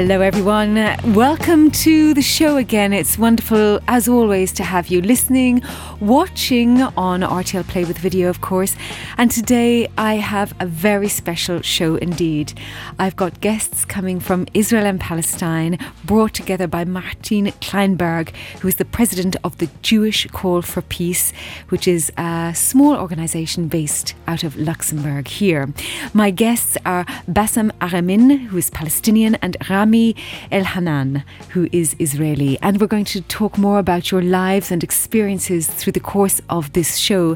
Hello, everyone. Welcome to the show again. It's wonderful, as always, to have you listening, watching on RTL Play with video, of course. And today I have a very special show indeed. I've got guests coming from Israel and Palestine, brought together by Martine Kleinberg, who is the president of the Jewish Call for Peace, which is a small organization based out of Luxembourg here. My guests are Bassam Aramin, who is Palestinian, and Rami Elhanan, who is Israeli. And we're going to talk more about your lives and experiences through the course of this show.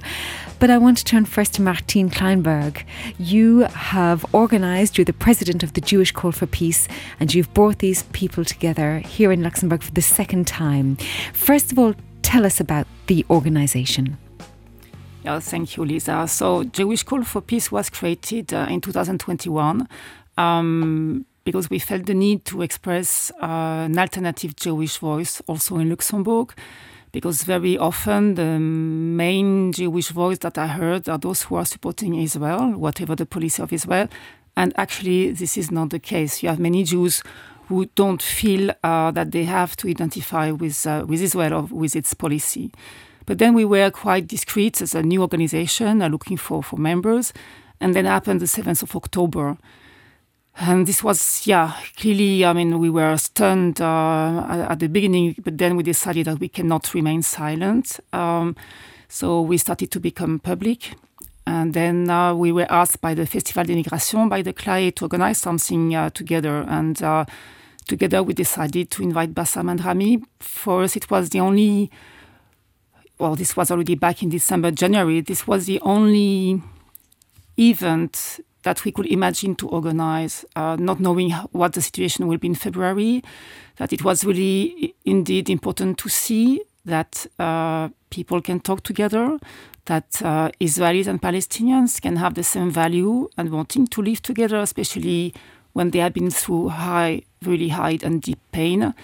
But I want to turn first to Martine Kleinberg. You have organized, you're the president of the Jewish Call for Peace, and you've brought these people together here in Luxembourg for the second time. First of all, tell us about the organization. Yeah, thank you, Lisa. So, Jewish Call for Peace was created uh, in 2021 um, because we felt the need to express uh, an alternative Jewish voice also in Luxembourg. Because very often the main Jewish voice that I heard are those who are supporting Israel, whatever the policy of Israel. And actually, this is not the case. You have many Jews who don't feel uh, that they have to identify with, uh, with Israel or with its policy. But then we were quite discreet as a new organization, uh, looking for, for members. And then happened the 7th of October. And this was, yeah, clearly, I mean, we were stunned uh, at, the beginning, but then we decided that we cannot remain silent. Um, so we started to become public. And then uh, we were asked by the Festival des Migrations, by the CLAE, to organize something uh, together. And uh, together we decided to invite Bassam and Rami. For us, it was the only, well, this was already back in December, January. This was the only event that we could imagine to organize, uh, not knowing what the situation will be in February, that it was really indeed important to see that uh, people can talk together, that uh, Israelis and Palestinians can have the same value and wanting to live together, especially when they have been through high, really high and deep pain.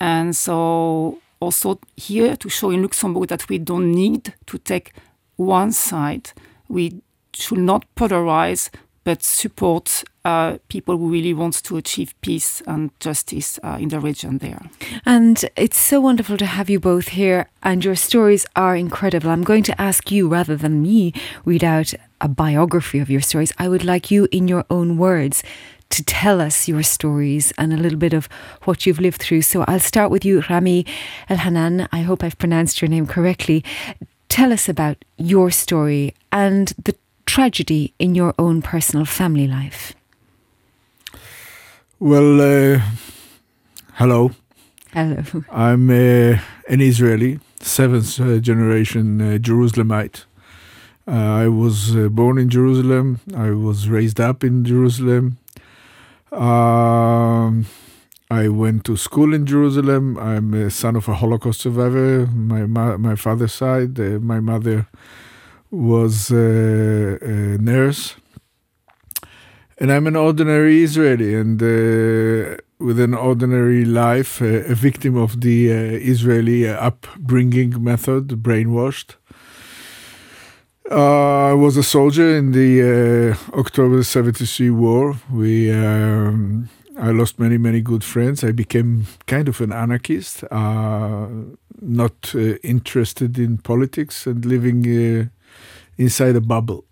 And so also here to show in Luxembourg that we don't need to take one side. We should not polarize but support uh, people who really want to achieve peace and justice uh, in the region there. And it's so wonderful to have you both here, and your stories are incredible. I'm going to ask you, rather than me read out a biography of your stories, I would like you, in your own words, to tell us your stories and a little bit of what you've lived through. So I'll start with you, Rami Elhanan. I hope I've pronounced your name correctly. Tell us about your story and the tragedy in your own personal family life? Well, uh, hello. Hello. I'm uh, an Israeli, seventh uh, generation uh, Jerusalemite. Uh, I was uh, born in Jerusalem. I was raised up in Jerusalem. Um, I went to school in Jerusalem. I'm a son of a Holocaust survivor. My my father's side. my mother was a, a nurse. And I'm an ordinary Israeli and uh, with an ordinary life, uh, a victim of the uh, Israeli upbringing method, brainwashed. Uh, I was a soldier in the uh, October 73 war. We, um, I lost many, many good friends. I became kind of an anarchist, uh, not interested in politics and living inside a bubble.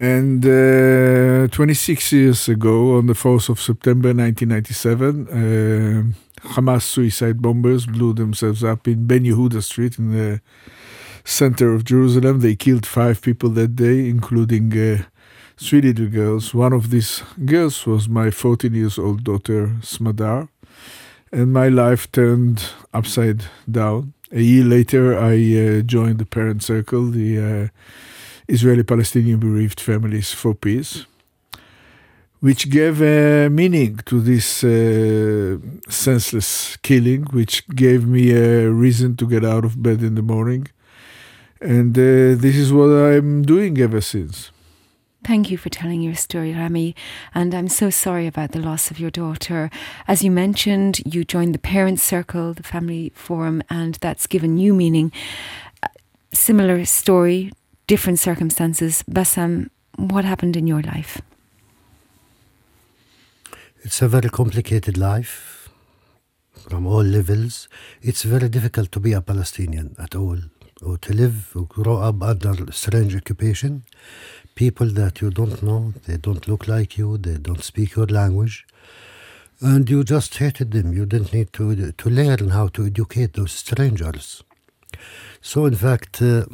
And uh, 26 years ago, on the 4th of September 1997, uh, Hamas suicide bombers blew themselves up in Ben Yehuda Street in the center of Jerusalem. They killed five people that day, including uh, three little girls. One of these girls was my 14 years old daughter, Smadar. And my life turned upside down a year later, I uh, joined the Parent Circle, the uh, Israeli Palestinian Bereaved Families for Peace, which gave a meaning to this uh, senseless killing, which gave me a reason to get out of bed in the morning. And uh, this is what I'm doing ever since. Thank you for telling your story, Rami. And I'm so sorry about the loss of your daughter. As you mentioned, you joined the Parents Circle, the Family Forum, and that's given you meaning. Uh, similar story, different circumstances. Bassam, what happened in your life? It's a very complicated life from all levels. It's very difficult to be a Palestinian at all, or to live or grow up under strange occupation. People that you don't know, they don't look like you, they don't speak your language, and you just hated them. You didn't need to to learn how to educate those strangers. So, in fact, uh,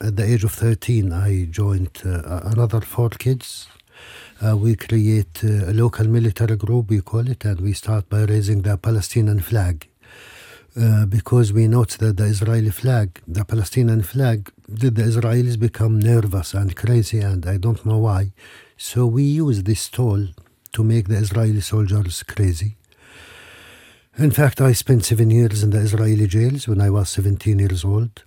at the age of 13, I joined uh, another four kids uh, we create uh, a local military group, we call it, and we start by raising the Palestinian flag. Uh, because we note that the Israeli flag, the Palestinian flag, did the Israelis become nervous and crazy, and I don't know why. So we use this tool to make the Israeli soldiers crazy. In fact, I spent seven years in the Israeli jails when I was 17 years old.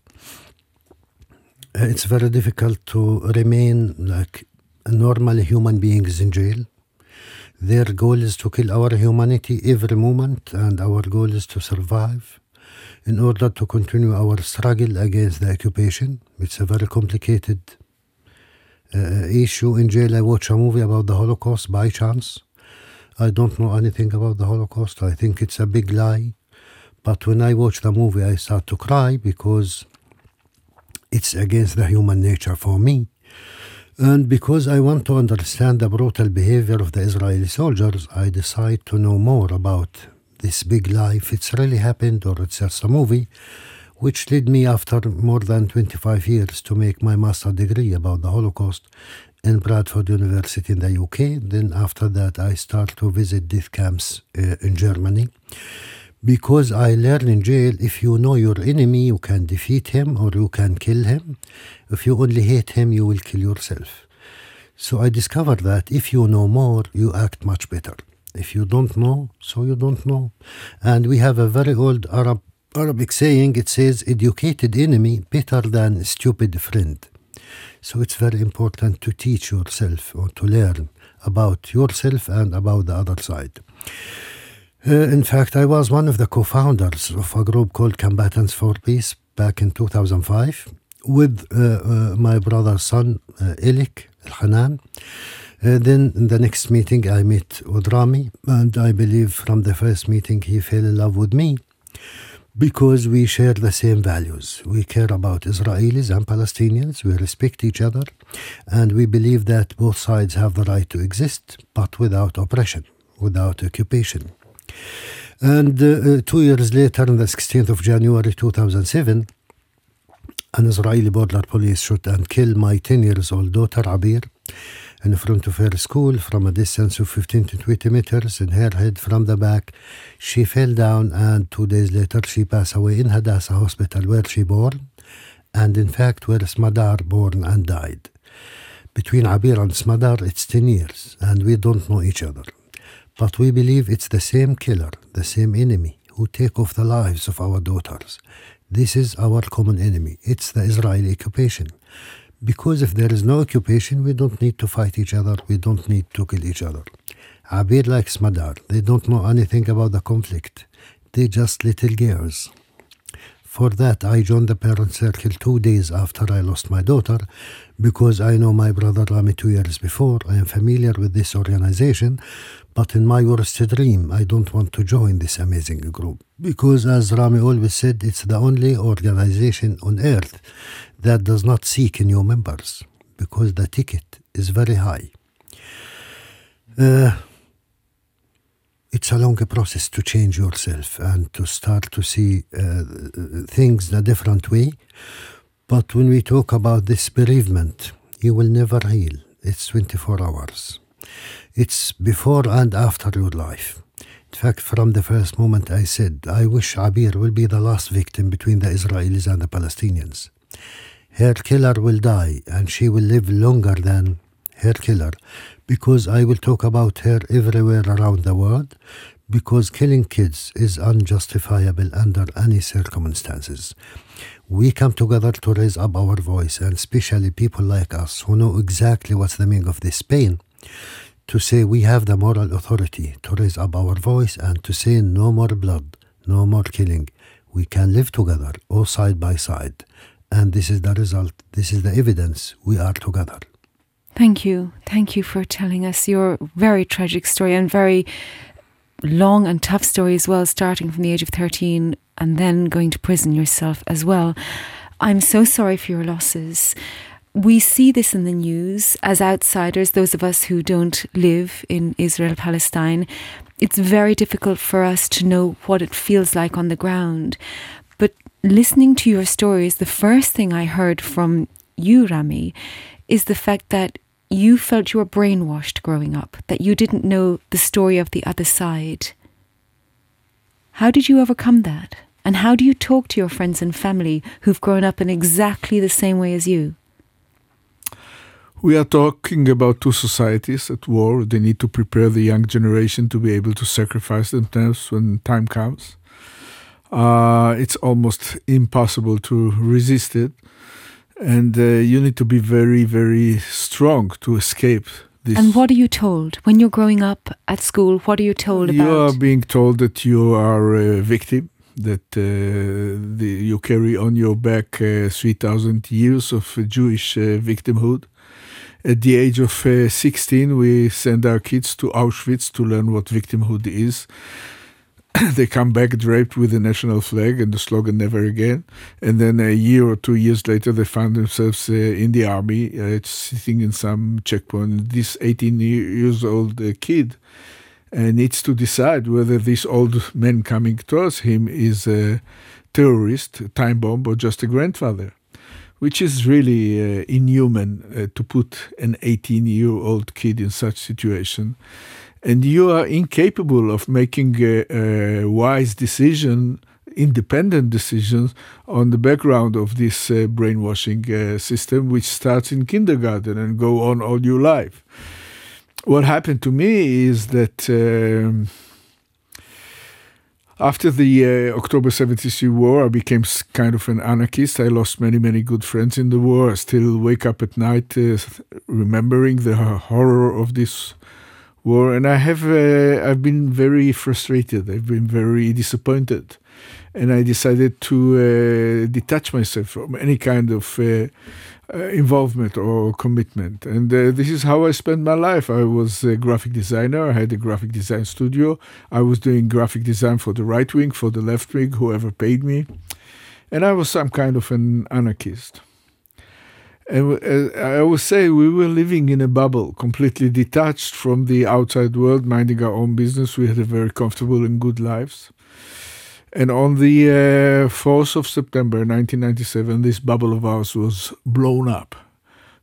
It's very difficult to remain like normal human beings in jail. Their goal is to kill our humanity every moment, and our goal is to survive in order to continue our struggle against the occupation. It's a very complicated uh, issue in jail. I watch a movie about the Holocaust by chance. I don't know anything about the Holocaust. I think it's a big lie. But when I watch the movie, I start to cry because it's against the human nature for me and because I want to understand the brutal behavior of the Israeli soldiers, I decide to know more about this big life, it's really happened or it's just a movie, which led me after more than 25 years to make my master degree about the Holocaust in Bradford University in the UK. Then after that, I start to visit death camps uh, in Germany because I learned in jail if you know your enemy, you can defeat him or you can kill him. If you only hate him, you will kill yourself. So I discovered that if you know more, you act much better. If you don't know, so you don't know. And we have a very old Arab Arabic saying it says educated enemy better than stupid friend. So it's very important to teach yourself or to learn about yourself and about the other side. Uh, in fact, I was one of the co founders of a group called Combatants for Peace back in 2005 with uh, uh, my brother's son, uh, Elik Elhanan. Uh, then in the next meeting, I met Odrami, and I believe from the first meeting he fell in love with me because we share the same values. We care about Israelis and Palestinians, we respect each other, and we believe that both sides have the right to exist, but without oppression, without occupation. And uh, uh, two years later, on the 16th of January 2007, an Israeli border police shot and killed my 10 years old daughter Abir in front of her school from a distance of 15 to 20 meters in her head from the back. She fell down and two days later she passed away in Hadassah hospital where she born and in fact where Smadar born and died. Between Abir and Smadar it's 10 years and we don't know each other. But we believe it's the same killer, the same enemy who take off the lives of our daughters. This is our common enemy. It's the Israeli occupation. Because if there is no occupation, we don't need to fight each other. We don't need to kill each other. Abir like Smadar. They don't know anything about the conflict. They just little girls. For that, I joined the parent circle two days after I lost my daughter because I know my brother Rami two years before. I am familiar with this organization, but in my worst dream, I don't want to join this amazing group because, as Rami always said, it's the only organization on earth that does not seek new members because the ticket is very high. Uh, it's a long process to change yourself and to start to see uh, things in a different way. But when we talk about this bereavement, you will never heal. It's 24 hours. It's before and after your life. In fact, from the first moment I said, I wish Abir will be the last victim between the Israelis and the Palestinians. Her killer will die and she will live longer than her killer because I will talk about her everywhere around the world because killing kids is unjustifiable under any circumstances. We come together to raise up our voice, and especially people like us who know exactly what's the meaning of this pain to say we have the moral authority to raise up our voice and to say no more blood, no more killing. We can live together, all side by side. And this is the result, this is the evidence we are together. Thank you. Thank you for telling us your very tragic story and very long and tough story as well, starting from the age of 13 and then going to prison yourself as well. I'm so sorry for your losses. We see this in the news as outsiders, those of us who don't live in Israel Palestine. It's very difficult for us to know what it feels like on the ground. But listening to your stories, the first thing I heard from you, Rami, is the fact that you felt you were brainwashed growing up, that you didn't know the story of the other side. How did you overcome that? And how do you talk to your friends and family who've grown up in exactly the same way as you? We are talking about two societies at war. They need to prepare the young generation to be able to sacrifice themselves when time comes. Uh, it's almost impossible to resist it. And uh, you need to be very, very strong to escape this. And what are you told when you're growing up at school? What are you told about? you are being told that you are a victim, that uh, the, you carry on your back uh, 3,000 years of Jewish uh, victimhood. At the age of uh, 16, we send our kids to Auschwitz to learn what victimhood is. they come back draped with the national flag and the slogan "Never Again." And then a year or two years later, they find themselves uh, in the army, uh, sitting in some checkpoint. This 18 years old uh, kid uh, needs to decide whether this old man coming towards him is a terrorist, a time bomb, or just a grandfather which is really uh, inhuman uh, to put an 18 year old kid in such situation. And you are incapable of making a, a wise decision independent decisions on the background of this uh, brainwashing uh, system which starts in kindergarten and go on all your life. What happened to me is that um, after the uh, October 73 war, I became kind of an anarchist. I lost many, many good friends in the war. I still wake up at night uh, remembering the horror of this war, and I have uh, I've been very frustrated. I've been very disappointed, and I decided to uh, detach myself from any kind of uh, involvement or commitment. And uh, this is how I spent my life. I was a graphic designer. I had a graphic design studio. I was doing graphic design for the right wing, for the left wing, whoever paid me. And I was some kind of an anarchist. And uh, I always say we were living in a bubble, completely detached from the outside world, minding our own business. We had a very comfortable and good lives. And on the uh, 4th of September 1997, this bubble of ours was blown up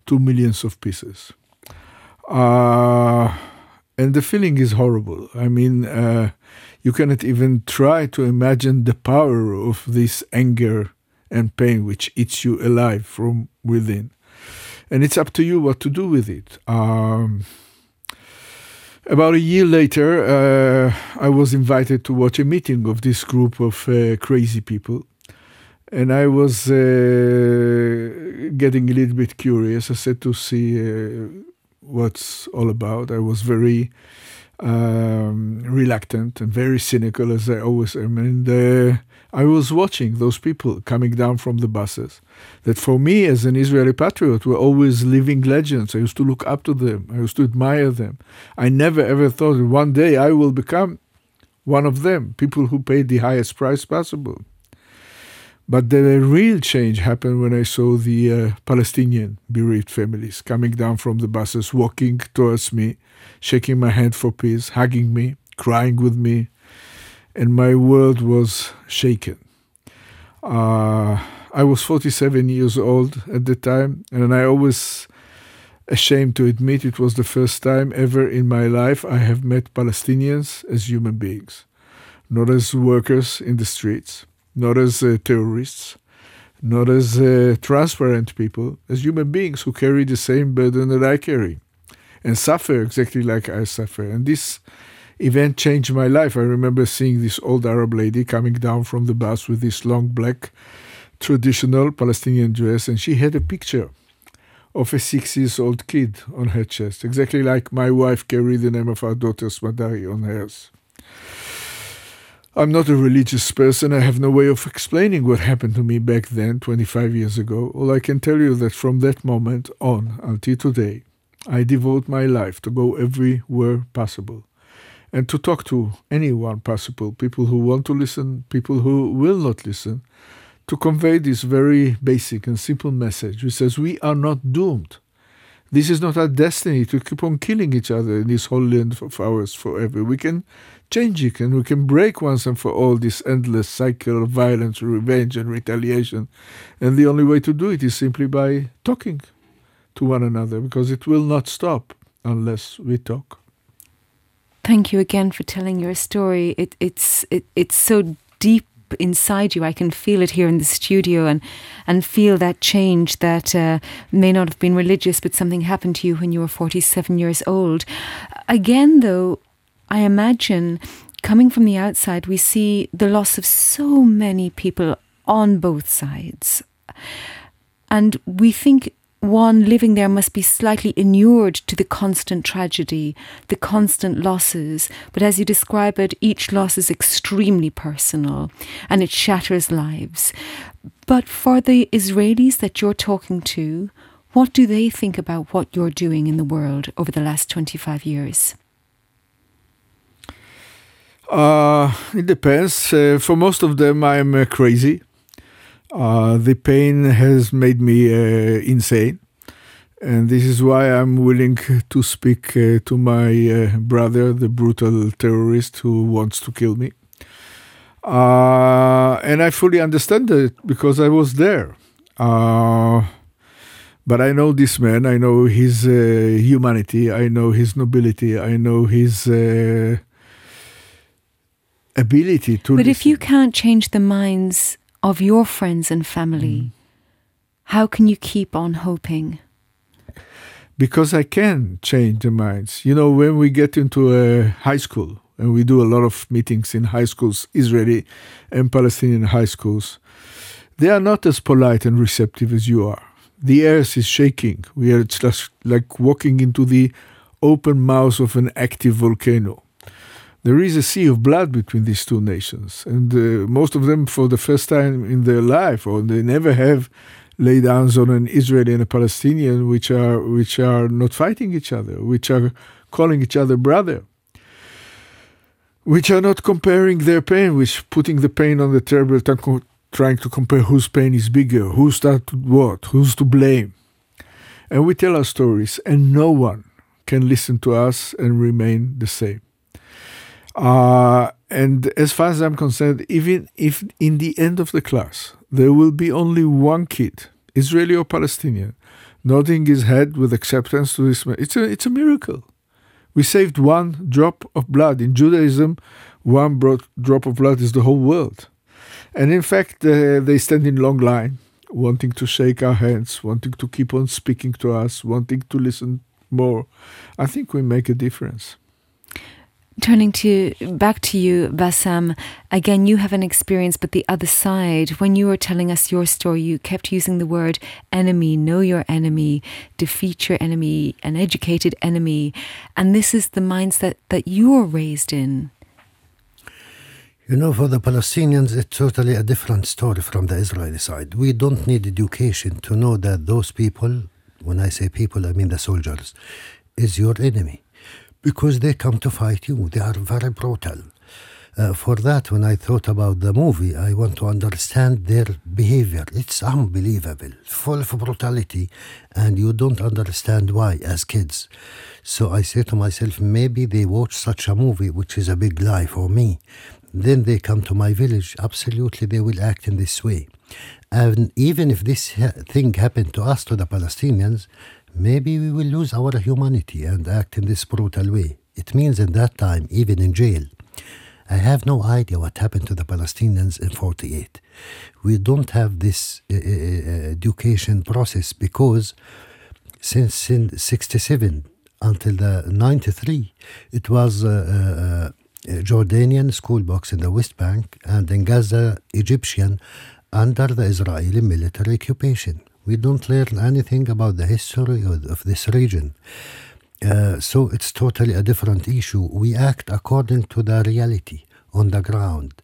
to millions of pieces. Uh, and the feeling is horrible. I mean, uh, you cannot even try to imagine the power of this anger and pain which eats you alive from within. And it's up to you what to do with it. Um, about a year later, uh, I was invited to watch a meeting of this group of uh, crazy people. And I was uh, getting a little bit curious. I said to see uh, what's all about. I was very um, reluctant and very cynical, as I always am. And uh, I was watching those people coming down from the buses that for me as an Israeli patriot were always living legends. I used to look up to them. I used to admire them. I never ever thought that one day I will become one of them, people who paid the highest price possible. But the real change happened when I saw the uh, Palestinian bereaved families coming down from the buses, walking towards me, shaking my hand for peace, hugging me, crying with me, and my world was shaken. Uh, I was 47 years old at the time, and I always ashamed to admit it was the first time ever in my life I have met Palestinians as human beings, not as workers in the streets, not as uh, terrorists, not as uh, transparent people, as human beings who carry the same burden that I carry and suffer exactly like I suffer. And this event changed my life. I remember seeing this old Arab lady coming down from the bus with this long black traditional Palestinian dress, and she had a picture of a six years old kid on her chest, exactly like my wife carried the name of our daughter Smadari on hers. I'm not a religious person. I have no way of explaining what happened to me back then, 25 years ago. All I can tell you that from that moment on until today, I devote my life to go everywhere possible and to talk to anyone possible, people who want to listen, people who will not listen, to convey this very basic and simple message, which says we are not doomed. This is not our destiny to keep on killing each other in this whole land of ours forever. We can change it and we can break once and for all this endless cycle of violence, revenge, and retaliation. And the only way to do it is simply by talking to one another because it will not stop unless we talk. Thank you again for telling your story. It, it's it, it's so deep inside you. I can feel it here in the studio and and feel that change that uh, may not have been religious, but something happened to you when you were 47 years old. Again, though, I imagine coming from the outside, we see the loss of so many people on both sides. And we think one living there must be slightly inured to the constant tragedy, the constant losses. But as you describe it, each loss is extremely personal and it shatters lives. But for the Israelis that you're talking to, what do they think about what you're doing in the world over the last 25 years? Uh, it depends. Uh, for most of them, I'm uh, crazy. Uh, the pain has made me uh, insane. And this is why I'm willing to speak uh, to my uh, brother, the brutal terrorist who wants to kill me. Uh, and I fully understand it because I was there. Uh, but I know this man, I know his humanity, I know his nobility, I know his ability to. But listen. if you can't change the minds of your friends and family, mm. how can you keep on hoping? Because I can change the minds. You know, when we get into a high school, and we do a lot of meetings in high schools, Israeli and Palestinian high schools, they are not as polite and receptive as you are. The earth is shaking. We are just like walking into the open mouth of an active volcano there is a sea of blood between these two nations, and uh, most of them, for the first time in their life, or they never have laid hands on an Israeli and a Palestinian, which are which are not fighting each other, which are calling each other brother, which are not comparing their pain, which putting the pain on the table, trying to compare whose pain is bigger, who started what, who's to blame, and we tell our stories, and no one can listen to us and remain the same. Uh, and as far as I'm concerned, even if in the end of the class there will be only one kid, Israeli or Palestinian, nodding his head with acceptance to this, it's a, it's a miracle. We saved one drop of blood. In Judaism, one drop of blood is the whole world. And in fact, uh, they stand in long line, wanting to shake our hands, wanting to keep on speaking to us, wanting to listen more. I think we make a difference. Turning to back to you, Bassam, again, you have an experience, but the other side. When you were telling us your story, you kept using the word enemy, know your enemy, defeat your enemy, an educated enemy. And this is the mindset that you were raised in. You know, for the Palestinians, it's totally a different story from the Israeli side. We don't need education to know that those people, when I say people, I mean the soldiers, is your enemy because they come to fight you. They are very brutal. Uh, for that, when I thought about the movie, I want to understand their behavior. It's unbelievable, full of brutality, and you don't understand why as kids. So I say to myself, maybe they watch such a movie, which is a big lie for me. Then they come to my village, absolutely they will act in this way. And even if this ha- thing happened to us, to the Palestinians, maybe we will lose our humanity and act in this brutal way. It means in that time, even in jail, I have no idea what happened to the Palestinians in 48. We don't have this uh, education process because since 67 until the 93, it was uh, uh, Jordanian school books in the West Bank and in Gaza, Egyptian under the Israeli military occupation we don't learn anything about the history of, this region. Uh, so it's totally a different issue. We act according to the reality on the ground,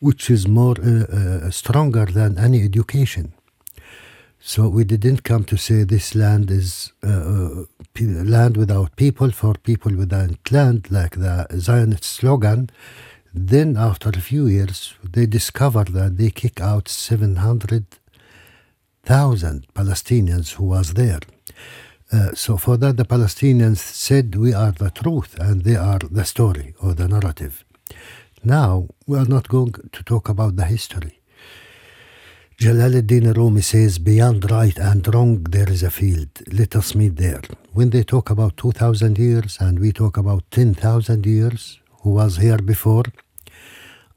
which is more uh, uh, stronger than any education. So we didn't come to say this land is uh, land without people for people without land, like the Zionist slogan. Then, after a few years, they discovered that they kick out 700,000 Palestinians who was there. Uh, so for that, the Palestinians said, we are the truth and they are the story or the narrative. Now, we are not going to talk about the history. Jalaluddin Rumi says, beyond right and wrong, there is a field. Let us meet there. When they talk about 2,000 years and we talk about 10,000 years, who was here before,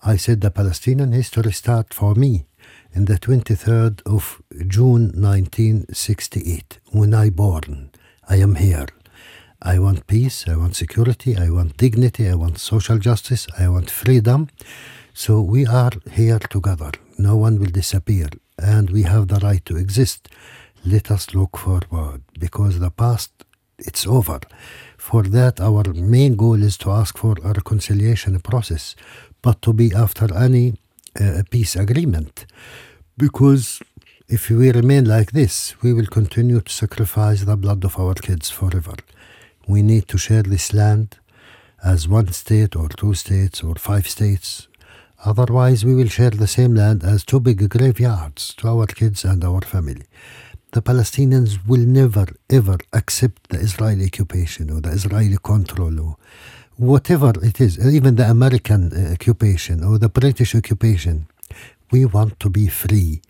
I said the Palestinian history start for me in the 23rd of June 1968, when I born. I am here. I want peace, I want security, I want dignity, I want social justice, I want freedom. So we are here together. No one will disappear, and we have the right to exist. Let us look forward because the past it's over. For that, our main goal is to ask for a reconciliation process, but to be after any uh, peace agreement. Because if we remain like this, we will continue to sacrifice the blood of our kids forever we need to share this land as one state or two states or five states. Otherwise, we will share the same land as two big graveyards to our kids and our family. The Palestinians will never ever accept the Israeli occupation or the Israeli control whatever it is, even the American uh, occupation or the British occupation. We want to be free.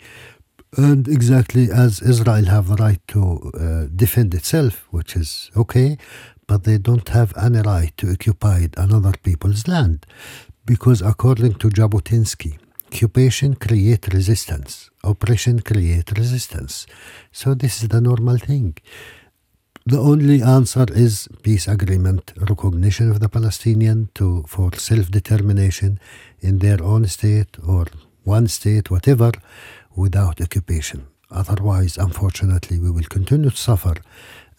And exactly as Israel have the right to uh, defend itself, which is okay, but they don't have any right to occupy another people's land, because according to Jabotinsky, occupation create resistance, oppression create resistance. So this is the normal thing. The only answer is peace agreement, recognition of the Palestinian to for self-determination in their own state or one state, whatever without occupation. Otherwise, unfortunately, we will continue to suffer,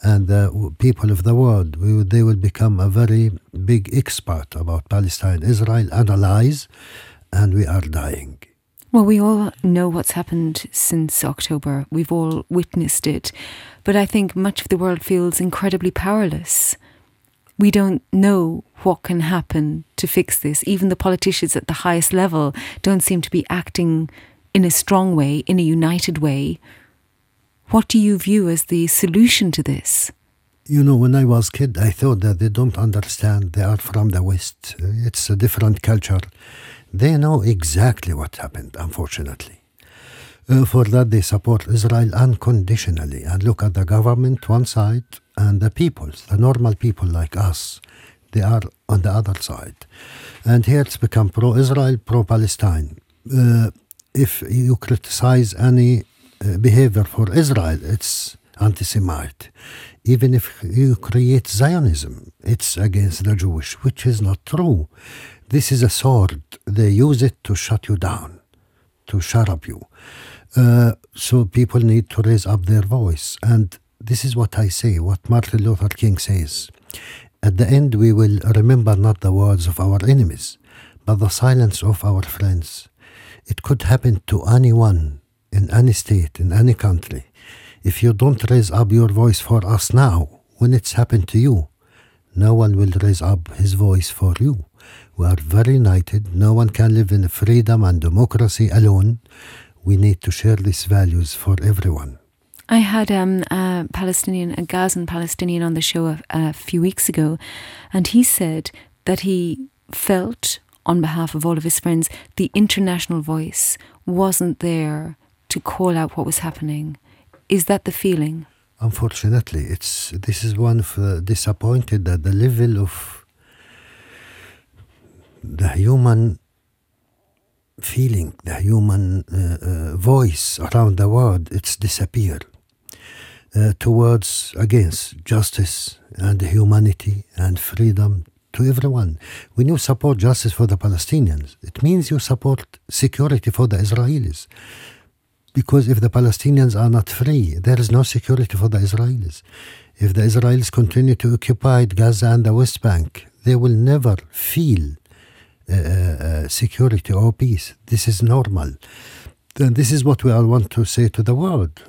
and the people of the world, they will become a very big expert about Palestine, Israel, analyze, and we are dying. Well, we all know what's happened since October. We've all witnessed it. But I think much of the world feels incredibly powerless. We don't know what can happen to fix this. Even the politicians at the highest level don't seem to be acting in a strong way, in a united way. What do you view as the solution to this? You know, when I was kid, I thought that they don't understand. They are from the West. It's a different culture. They know exactly what happened, unfortunately. Uh, for that, they support Israel unconditionally and look at the government one side and the peoples, the normal people like us. They are on the other side. And here it's become pro Israel, pro Palestine. Uh, if you criticize any uh, behavior for Israel, it's anti Semite. Even if you create Zionism, it's against the Jewish, which is not true. This is a sword. They use it to shut you down, to shut up you. Uh, so people need to raise up their voice. And this is what I say, what Martin Luther King says. At the end, we will remember not the words of our enemies, but the silence of our friends. It could happen to anyone in any state, in any country. If you don't raise up your voice for us now, when it's happened to you, no one will raise up his voice for you. We are very united. No one can live in freedom and democracy alone. We need to share these values for everyone. I had um, a Palestinian, a Gazan Palestinian on the show a, a few weeks ago, and he said that he felt on behalf of all of his friends, the international voice wasn't there to call out what was happening. Is that the feeling? Unfortunately, it's this is one of uh, disappointed at the level of the human feeling, the human uh, uh, voice around the world. It's disappeared uh, towards against justice and humanity and freedom to everyone. When you support justice for the Palestinians, it means you support security for the Israelis. Because if the Palestinians are not free, there is no security for the Israelis. If the Israelis continue to occupy Gaza and the West Bank, they will never feel Uh, uh, security or peace. This is normal. And this is what we all want to say to the world.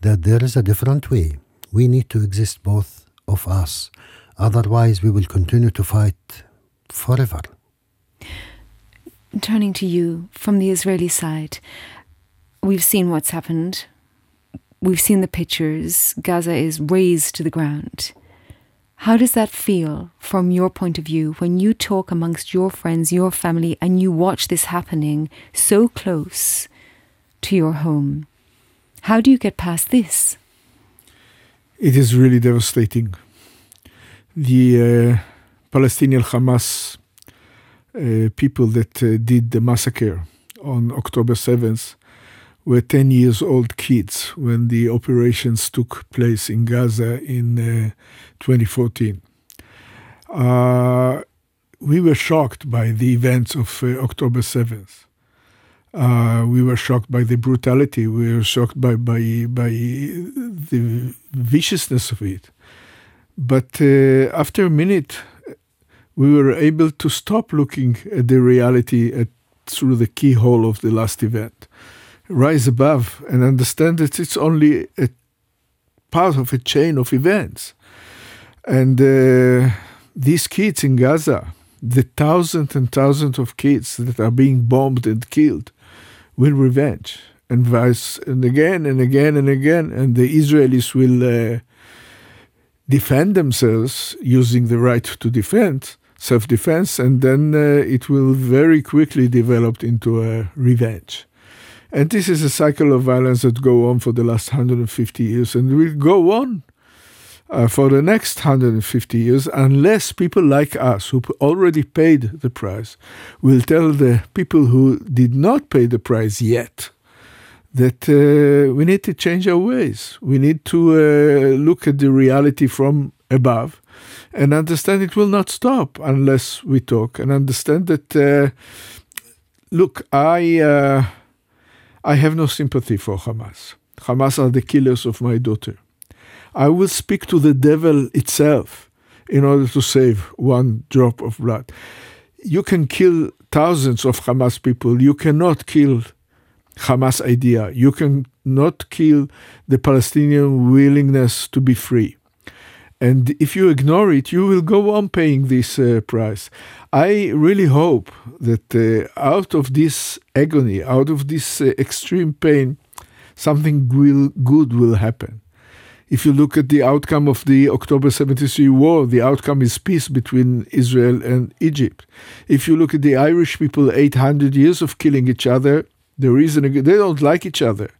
that there is a different way. We need to exist, both of us. Otherwise, we will continue to fight forever. Turning to you from the Israeli side, we've seen what's happened. We've seen the pictures. Gaza is razed to the ground. How does that feel from your point of view when you talk amongst your friends, your family, and you watch this happening so close to your home? How do you get past this? It is really devastating. The uh, Palestinian Hamas uh, people that uh, did the massacre on October 7th were 10 years old kids when the operations took place in Gaza in uh, 2014. Uh, we were shocked by the events of uh, October 7th. Uh, we were shocked by the brutality. We were shocked by by by the viciousness of it. But uh, after a minute, we were able to stop looking at the reality at, through the keyhole of the last event, rise above and understand that it's only a part of a chain of events. And uh, these kids in Gaza, the thousands and thousands of kids that are being bombed and killed, will revenge and vice and again and again and again and the israelis will uh, defend themselves using the right to defend self-defense and then uh, it will very quickly develop into a revenge and this is a cycle of violence that go on for the last 150 years and will go on uh, for the next 150 years unless people like us who already paid the price will tell the people who did not pay the price yet that uh, we need to change our ways. We need to uh, look at the reality from above and understand it will not stop unless we talk and understand that uh, look i uh, i have no sympathy for hamas hamas are the killers of my daughter I will speak to the devil itself in order to save one drop of blood. You can kill thousands of Hamas people. You cannot kill Hamas idea. You cannot kill the Palestinian willingness to be free. And if you ignore it, you will go on paying this uh, price. I really hope that uh, out of this agony, out of this uh, extreme pain, something will, good will happen if you look at the outcome of the October 73 war, the outcome is peace between Israel and Egypt. If you look at the Irish people, 800 years of killing each other, the reason they don't like each other,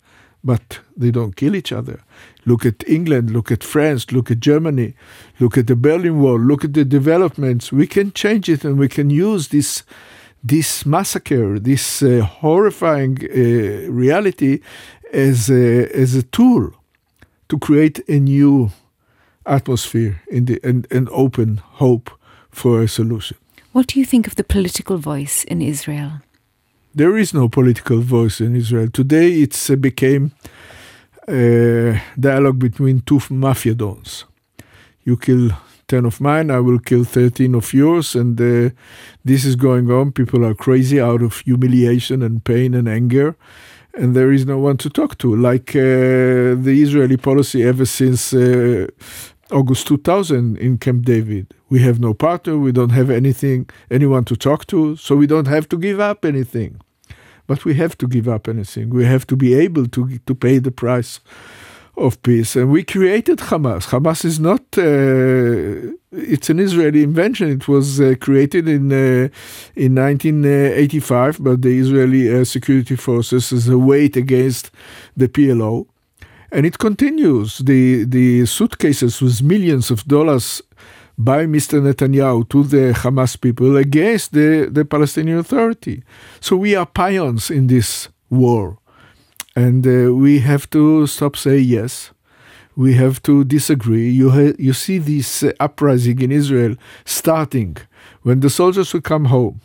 but they don't kill each other. Look at England, look at France, look at Germany, look at the Berlin Wall, look at the developments. We can change it and we can use this this massacre, this uh, horrifying uh, reality as a, as a tool to create a new atmosphere in the, and, and open hope for a solution. What do you think of the political voice in Israel? There is no political voice in Israel. Today it's uh, became a dialogue between two mafia dons. You kill 10 of mine, I will kill 13 of yours. And uh, this is going on. People are crazy out of humiliation and pain and anger and there is no one to talk to, like uh, the Israeli policy ever since uh, August 2000 in Camp David. We have no partner, we don't have anything, anyone to talk to, so we don't have to give up anything. But we have to give up anything. We have to be able to to pay the price of peace. And we created Hamas. Hamas is not, uh, it's an Israeli invention. It was uh, created in, uh, in 1985 by the Israeli uh, security forces as a weight against the PLO. And it continues. The, the suitcases with millions of dollars by Mr. Netanyahu to the Hamas people against the, the Palestinian Authority. So we are pions in this war. And uh, we have to stop saying yes. We have to disagree. You, ha- you see this uh, uprising in Israel starting when the soldiers will come home,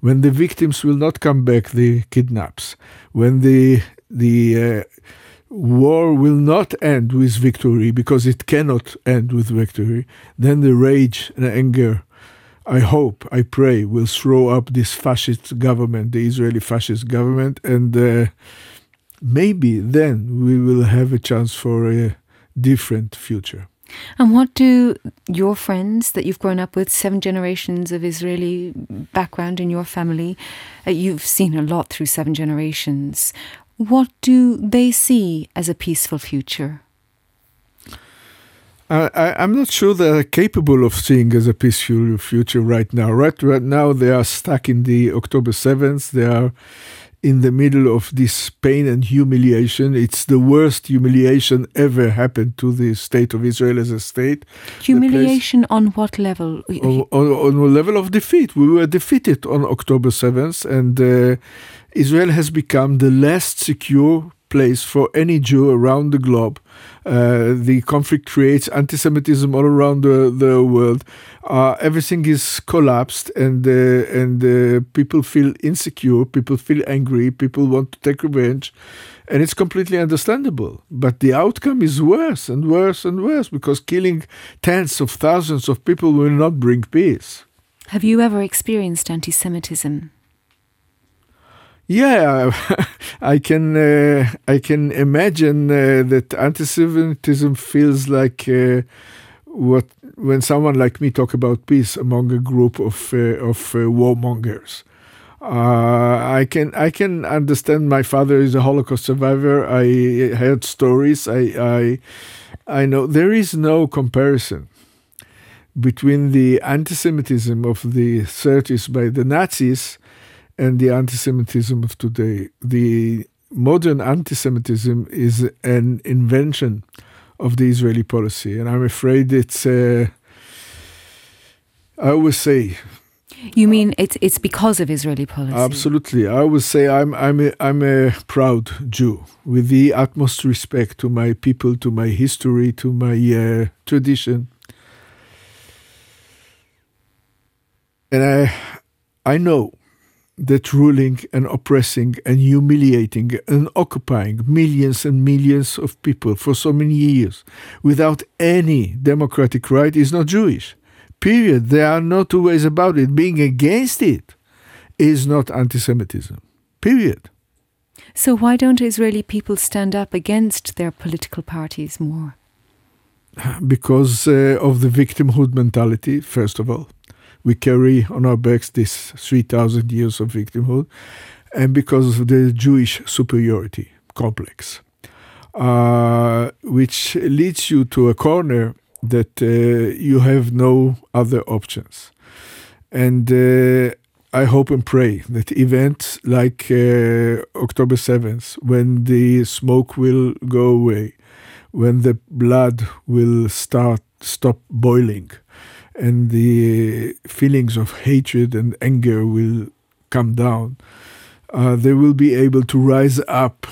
when the victims will not come back, the kidnaps, when the, the uh, war will not end with victory because it cannot end with victory, then the rage and anger, I hope, I pray, will throw up this fascist government, the Israeli fascist government, and uh, maybe then we will have a chance for a different future. And what do your friends that you've grown up with, seven generations of Israeli background in your family, uh, you've seen a lot through seven generations, what do they see as a peaceful future? I, am not sure they're capable of seeing as a peaceful future right now. Right, right now, they are stuck in the October 7th. They are in the middle of this pain and humiliation. It's the worst humiliation ever happened to the state of Israel as a state. Humiliation on what level? On, on, on, a level of defeat. We were defeated on October 7th, and uh, Israel has become the last secure place for any Jew around the globe. Uh, the conflict creates anti-Semitism all around the, the world. Uh, everything is collapsed, and uh, and uh, people feel insecure. People feel angry. People want to take revenge, and it's completely understandable. But the outcome is worse and worse and worse because killing tens of thousands of people will not bring peace. Have you ever experienced anti-Semitism? Yeah, I can uh, I can imagine uh, that anti-Semitism feels like uh, what when someone like me talk about peace among a group of uh, of uh, warmongers. Uh, I can I can understand. My father is a Holocaust survivor. I heard stories. I I I know there is no comparison between the anti-Semitism of the 30s by the Nazis and the anti Semitism of today. The modern anti Semitism is an invention of the Israeli policy, and I'm afraid it's. Uh, I always say. You mean it's it's because of Israeli policy? Absolutely. I always say I'm I'm a, I'm a proud Jew with the utmost respect to my people, to my history, to my uh, tradition, and I I know that ruling and oppressing and humiliating and occupying millions and millions of people for so many years without any democratic right is not Jewish. Period. There are no two ways about it. Being against it is not anti Semitism. Period. So, why don't Israeli people stand up against their political parties more? Because uh, of the victimhood mentality, first of all we carry on our backs this 3,000 years of victimhood, and because of the Jewish superiority complex, uh, which leads you to a corner that uh, you have no other options. And uh, I hope and pray that events like uh, October 7th, when the smoke will go away, when the blood will start stop boiling, and the feelings of hatred and anger will come down, uh, they will be able to rise up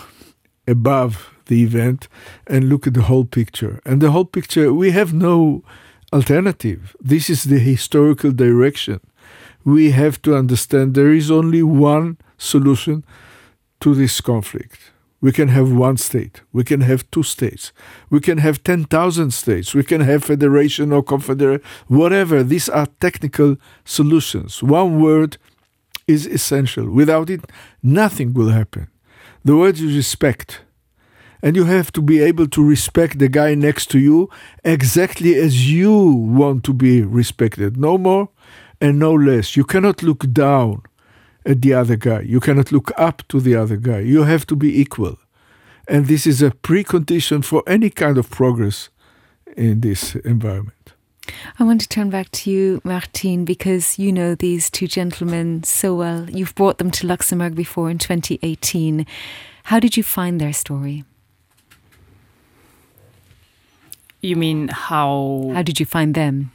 above the event and look at the whole picture. And the whole picture, we have no alternative. This is the historical direction. We have to understand there is only one solution to this conflict we can have one state. We can have two states. We can have 10,000 states. We can have federation or confederation, whatever. These are technical solutions. One word is essential. Without it, nothing will happen. The word is respect. And you have to be able to respect the guy next to you exactly as you want to be respected. No more and no less. You cannot look down at the other guy. You cannot look up to the other guy. You have to be equal. And this is a precondition for any kind of progress in this environment. I want to turn back to you, Martine, because you know these two gentlemen so well. You've brought them to Luxembourg before in 2018. How did you find their story? You mean how? How did you find them?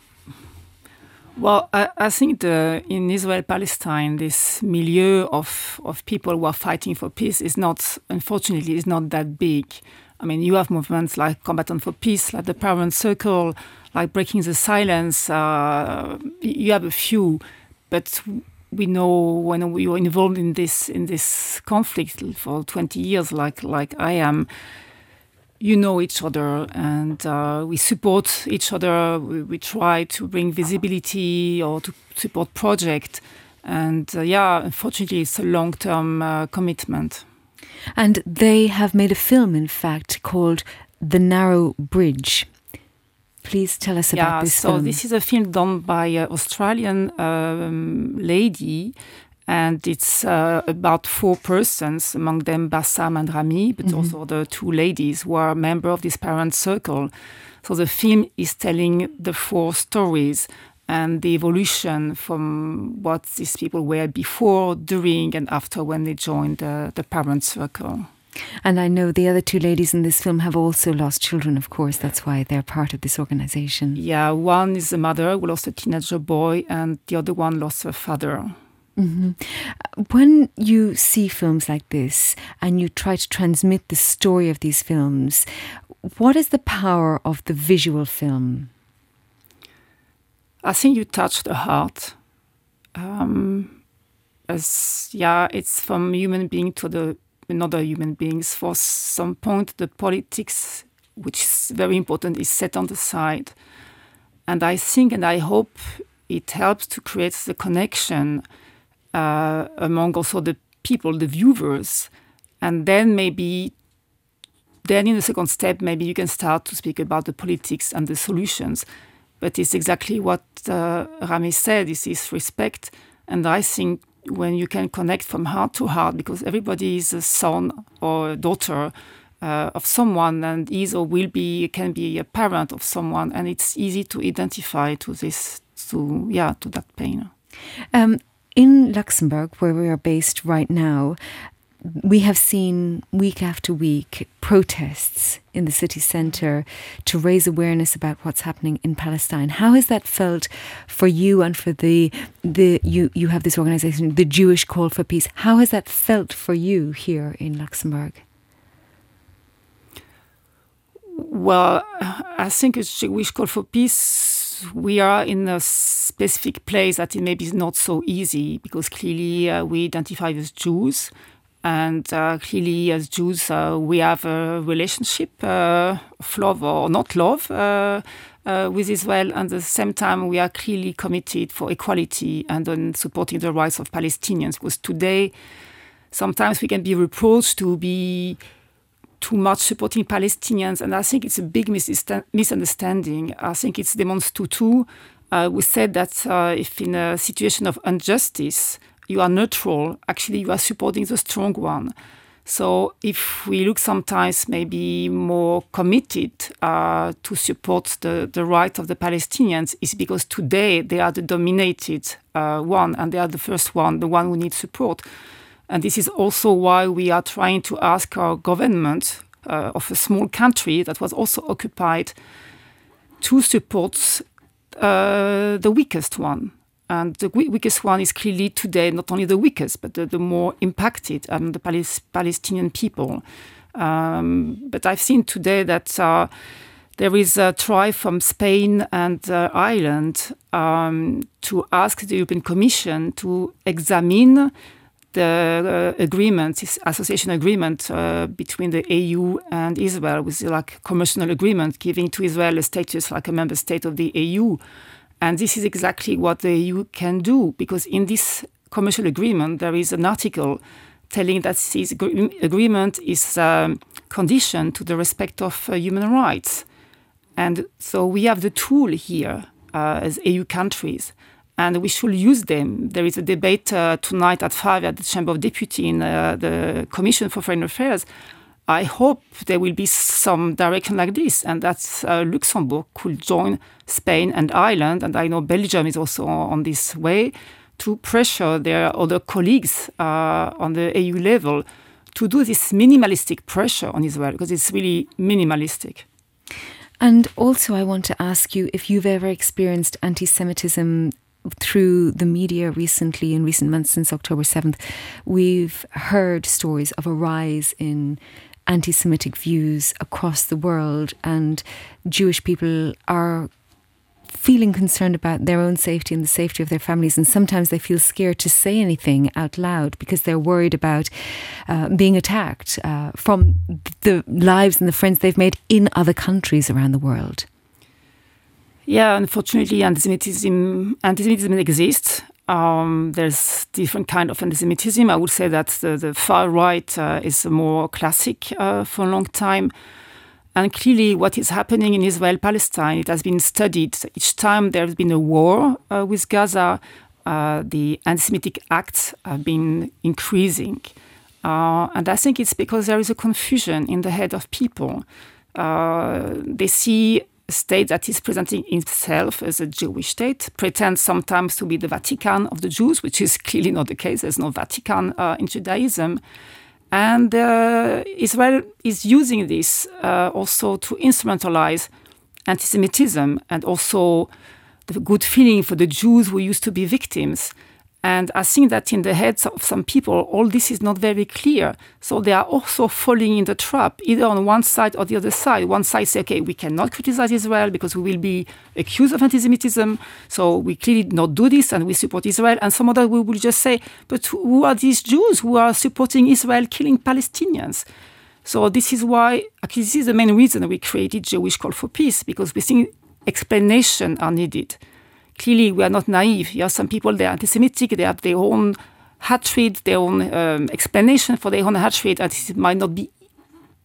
Well, I, I think the, in Israel Palestine, this milieu of, of people who are fighting for peace is not, unfortunately, is not that big. I mean, you have movements like Combatant for Peace, like the Parent Circle, like Breaking the Silence. Uh, you have a few, but we know when we are involved in this in this conflict for 20 years, like like I am you know each other and uh, we support each other. We, we, try to bring visibility or to support project. And uh, yeah, unfortunately, it's a long-term uh, commitment. And they have made a film, in fact, called The Narrow Bridge. Please tell us yeah, about this so film. this is a film done by an Australian um, lady, and it's uh, about four persons, among them Bassam and Rami, but Mhm. also the two ladies who are member of this parent circle. So the film is telling the four stories and the evolution from what these people were before, during, and after when they joined uh, the parent circle. And I know the other two ladies in this film have also lost children, of course. That's why they're part of this organization. Yeah, one is a mother who lost a teenager boy, and the other one lost her father. Hmm When you see films like this and you try to transmit the story of these films, what is the power of the visual film? I think you touch the heart. Um, as yeah, it's from human being to the another human beings. For some point, the politics, which is very important, is set on the side, and I think and I hope it helps to create the connection uh, among also the people, the viewers, and then maybe. Then, in the second step, maybe you can start to speak about the politics and the solutions. But it's exactly what uh, Rami said this is respect. And i think when you can connect from heart to heart because everybody is a son or a daughter uh, of someone and is or will be can be a parent of someone and it's easy to identify to this to yeah to that pain. Um, in Luxembourg, where we are based right now, we have seen week after week protests in the city centre to raise awareness about what's happening in Palestine. How has that felt for you and for the the you you have this organisation, the Jewish Call for Peace? How has that felt for you here in Luxembourg? Well, I think Jewish call for peace. We are in a specific place that it maybe is not so easy because clearly uh, we identify as Jews, and uh, clearly as Jews uh, we have a relationship uh, of love or not love uh, with Israel, and at the same time we are clearly committed for equality and on supporting the rights of Palestinians. Because today, sometimes we can be reproached to be too much supporting Palestinians, and I think it's a big misunderstanding. I think it's Desmond Tutu uh, who said that uh, if in a situation of injustice you are neutral, actually you are supporting the strong one. So if we look sometimes maybe more committed uh, to support the, the right of the Palestinians, is because today they are the dominated uh, one and they are the first one, the one who needs support. And this is also why we are trying to ask our government uh, of a small country that was also occupied to support uh, the weakest one. And the weakest one is clearly today not only the weakest, but the, the more impacted, um, the Palis- Palestinian people. Um, but I've seen today that uh, there is a try from Spain and uh, Ireland um, to ask the European Commission to examine the uh, agreement, this association agreement uh, between the EU and Israel, was like commercial agreement giving to Israel a status like a member state of the EU. And this is exactly what the EU can do, because in this commercial agreement, there is an article telling that this agree- agreement is um, conditioned to the respect of uh, human rights. And so we have the tool here uh, as EU countries, and we should use them. There is a debate uh, tonight at 5 at the Chamber of Deputies in uh, the Commission for Foreign Affairs. I hope there will be some direction like this, and that uh, Luxembourg could join Spain and Ireland, and I know Belgium is also on this way, to pressure their other colleagues uh, on the EU level to do this minimalistic pressure on Israel, because it's really minimalistic. And also, I want to ask you if you've ever experienced anti Semitism through the media recently, in recent months since October 7th. We've heard stories of a rise in anti Semitic views across the world, and Jewish people are feeling concerned about their own safety and the safety of their families. And sometimes they feel scared to say anything out loud because they're worried about uh, being attacked uh, from the lives and the friends they've made in other countries around the world. Yeah, unfortunately, anti-Semitism, anti-Semitism exists. Um, there's different kind of anti-Semitism. I would say that the, the far right uh, is more classic uh, for a long time. And clearly, what is happening in Israel Palestine, it has been studied. Each time there has been a war uh, with Gaza, uh, the anti Semitic acts have been increasing. Uh, and I think it's because there is a confusion in the head of people. Uh, they see state that is presenting itself as a Jewish state, pretends sometimes to be the Vatican of the Jews, which is clearly not the case. There's no Vatican uh, in Judaism. And uh, Israel is using this uh, also to instrumentalize anti Semitism and also the good feeling for the Jews who used to be victims. And I think that in the heads of some people, all this is not very clear. So they are also falling in the trap, either on one side or the other side. One side say, okay, we cannot criticize Israel because we will be accused of anti-Semitism. So we clearly not do this and we support Israel. And some other we will just say, but who are these Jews who are supporting Israel killing Palestinians? So this is why, actually, this is the main reason we created Jewish Call for Peace, because we think explanation are needed clearly we are not naive. You have some people, they're anti-Semitic, they have their own hatred, their own um, explanation for their own hatred, and it might not be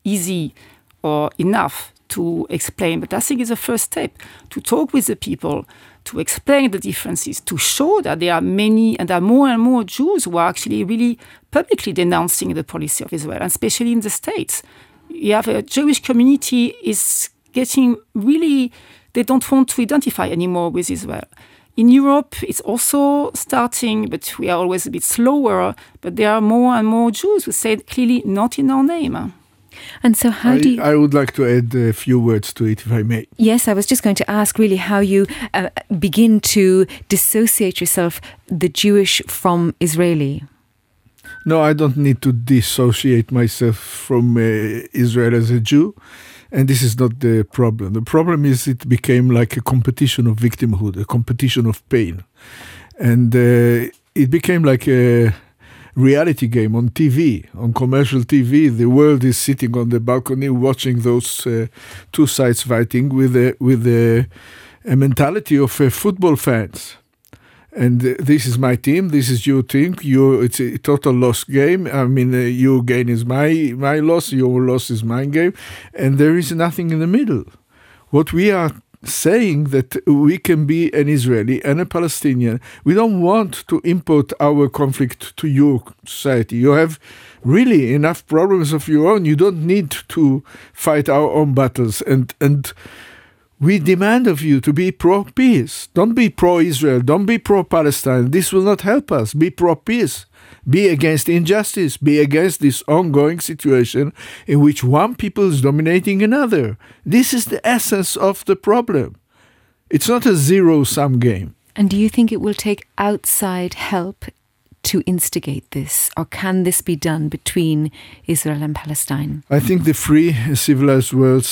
easy or enough to explain. But I think it's a first step to talk with the people, to explain the differences, to show that there are many and there are more and more Jews who are actually really publicly denouncing the policy of Israel, and especially in the States. You have a Jewish community is getting really they don't want to identify anymore with Israel. In Europe, it's also starting, but we are always a bit slower. But there are more and more Jews who say clearly not in our name. And so, how I, do you? I would like to add a few words to it, if I may. Yes, I was just going to ask really how you uh, begin to dissociate yourself, the Jewish from Israeli. No, I don't need to dissociate myself from uh, Israel as a Jew. And this is not the problem. The problem is it became like a competition of victimhood, a competition of pain. And uh, it became like a reality game on TV, on commercial TV. The world is sitting on the balcony watching those uh, two sides fighting with a, with a, a mentality of uh, football fans and this is my team. This is your team. You, it's a total loss game. I mean, uh, your gain is my my loss. Your loss is my game, and there is nothing in the middle. What we are saying that we can be an Israeli and a Palestinian. We don't want to import our conflict to your society. You have really enough problems of your own. You don't need to fight our own battles and and we demand of you to be pro peace. Don't be pro Israel. Don't be pro Palestine. This will not help us. Be pro peace. Be against injustice. Be against this ongoing situation in which one people is dominating another. This is the essence of the problem. It's not a zero sum game. And do you think it will take outside help to instigate this, or can this be done between Israel and Palestine? I think the free, and civilized world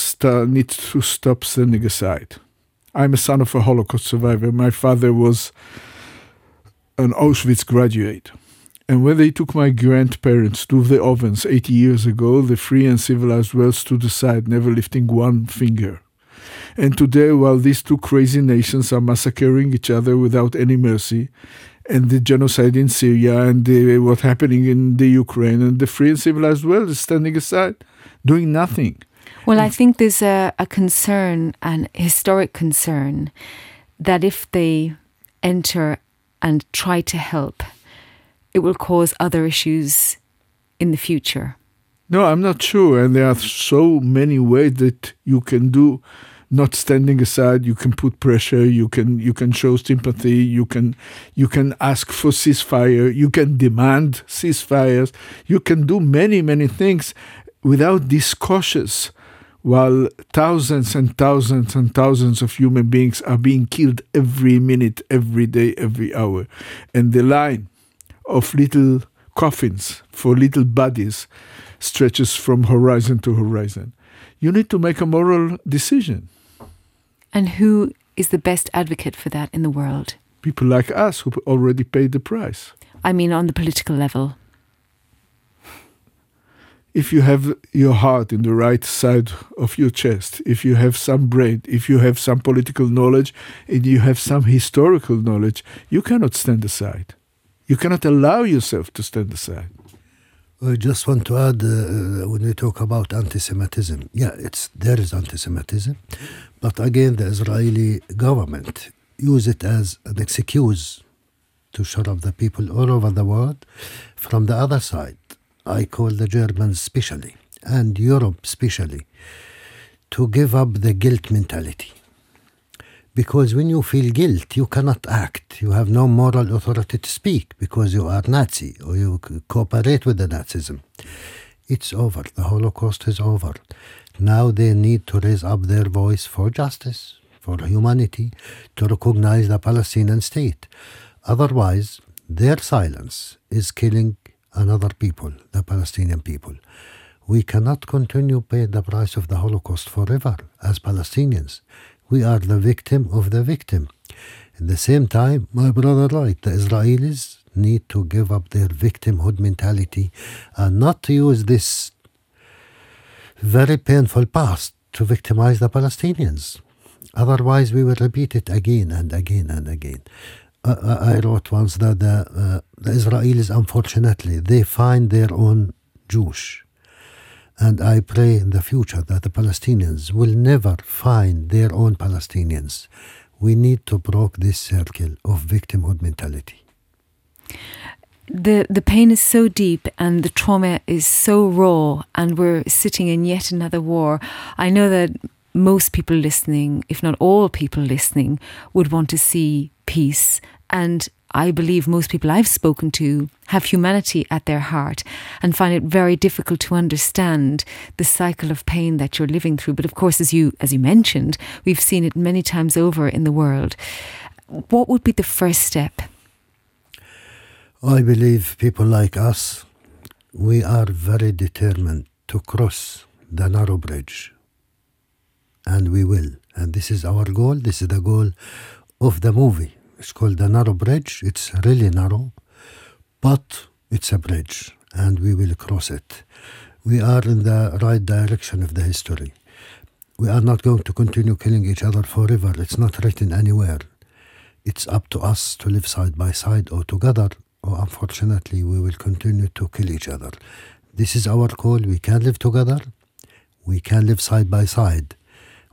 needs to stop standing aside. I'm a son of a Holocaust survivor. My father was an Auschwitz graduate. And when they took my grandparents to the ovens 80 years ago, the free and civilized world stood aside, never lifting one finger. And today, while these two crazy nations are massacring each other without any mercy, and the genocide in Syria and the, what's happening in the Ukraine and the free and civilized world is standing aside, doing nothing. Well, I think there's a, a concern, an historic concern, that if they enter and try to help, it will cause other issues in the future. No, I'm not sure. And there are so many ways that you can do not standing aside you can put pressure you can you can show sympathy you can you can ask for ceasefire you can demand ceasefires you can do many many things without this cautious while thousands and thousands and thousands of human beings are being killed every minute every day every hour. And the line of little coffins for little bodies stretches from horizon to horizon. You need to make a moral decision and who is the best advocate for that in the world? People like us who already paid the price. I mean, on the political level. if you have your heart in the right side of your chest, if you have some brain, if you have some political knowledge, and you have some historical knowledge, you cannot stand aside. You cannot allow yourself to stand aside. I just want to add uh, when we talk about anti-Semitism, yeah, it's there is anti-Semitism, but again, the Israeli government use it as an excuse to shut up the people all over the world. From the other side, I call the Germans specially and Europe especially to give up the guilt mentality. Because when you feel guilt, you cannot act. You have no moral authority to speak because you are Nazi or you cooperate with the Nazism. It's over. The Holocaust is over. Now they need to raise up their voice for justice, for humanity, to recognize the Palestinian state. Otherwise, their silence is killing another people, the Palestinian people. We cannot continue pay the price of the Holocaust forever as Palestinians. We are the victim of the victim. At the same time, my brother right, the Israelis need to give up their victimhood mentality and not to use this very painful past to victimize the Palestinians. Otherwise, we will repeat it again and again and again. I wrote once that the, uh, the Israelis, unfortunately, they find their own Jewish. And I pray in the future that the Palestinians will never find their own Palestinians. We need to break this circle of victimhood mentality. The the pain is so deep and the trauma is so raw and we're sitting in yet another war. I know that most people listening, if not all people listening, would want to see peace. And I believe most people I've spoken to have humanity at their heart and find it very difficult to understand the cycle of pain that you're living through. But of course, as you as you mentioned, we've seen it many times over in the world. What would be the first step? I believe people like us, we are very determined to cross the narrow bridge and we will. And this is our goal. This is the goal of the movie. It's called the narrow bridge. It's really narrow, but it's a bridge, and we will cross it. We are in the right direction of the history. We are not going to continue killing each other forever. It's not written anywhere. It's up to us to live side by side or together, or unfortunately, we will continue to kill each other. This is our call. We can live together. We can live side by side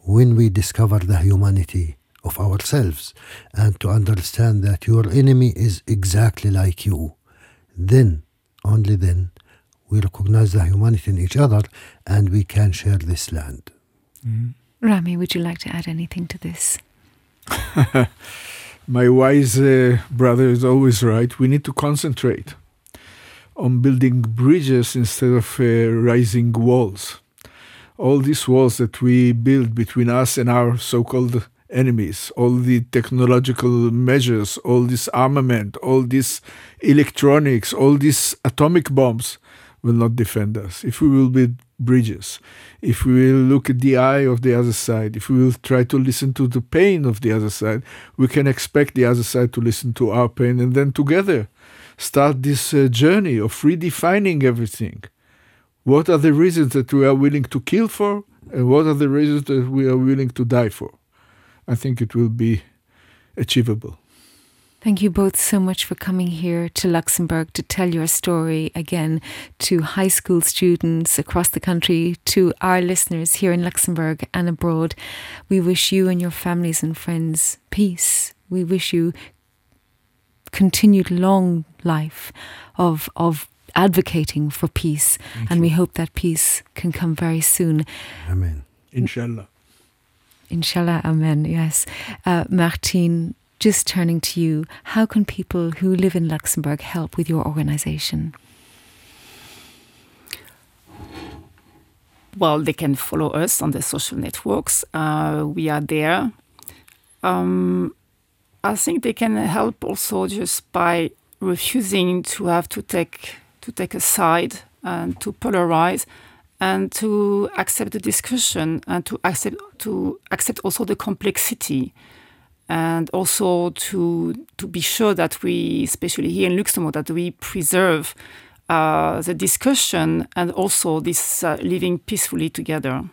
when we discover the humanity of ourselves and to understand that your enemy is exactly like you, then, only then, we recognize the humanity in each other and we can share this land. Mm. Rami, would you like to add anything to this? My wise uh, brother is always right. We need to concentrate on building bridges instead of uh, rising walls all these walls that we build between us and our so called enemies, all the technological measures, all this armament, all this electronics, all these atomic bombs will not defend us. If we will build bridges, if we will look at the eye of the other side, if we will try to listen to the pain of the other side, we can expect the other side to listen to our pain and then together start this uh, journey of redefining everything. What are the reasons that we are willing to kill for, and what are the reasons that we are willing to die for? I think it will be achievable. Thank you both so much for coming here to Luxembourg to tell your story again to high school students across the country, to our listeners here in Luxembourg and abroad. We wish you and your families and friends peace. We wish you continued long life of of advocating for peace. Thank and you. we hope that peace can come very soon. Amen. Inshallah. Inshallah, Amen. Yes. Uh, Martine, just turning to you, how can people who live in Luxembourg help with your organization? Well, they can follow us on the social networks. Uh, we are there. Um, I think they can help also just by refusing to have to take to take a side and to polarize and to accept the discussion and to accept to accept also the complexity and also to to be sure that we especially here in Luxembourg that we preserve uh, the discussion and also this uh, living peacefully together.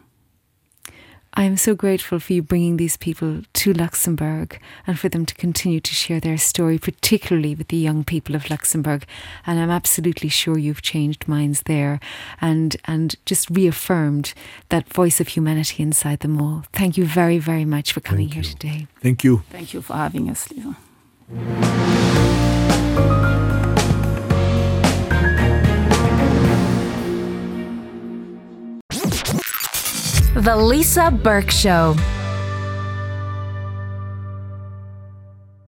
I'm so grateful for you bringing these people to Luxembourg and for them to continue to share their story, particularly with the young people of Luxembourg. And I'm absolutely sure you've changed minds there and, and just reaffirmed that voice of humanity inside them all. Thank you very, very much for coming Thank here you. today. Thank you. Thank you for having us, Lisa. The Lisa Burke Show.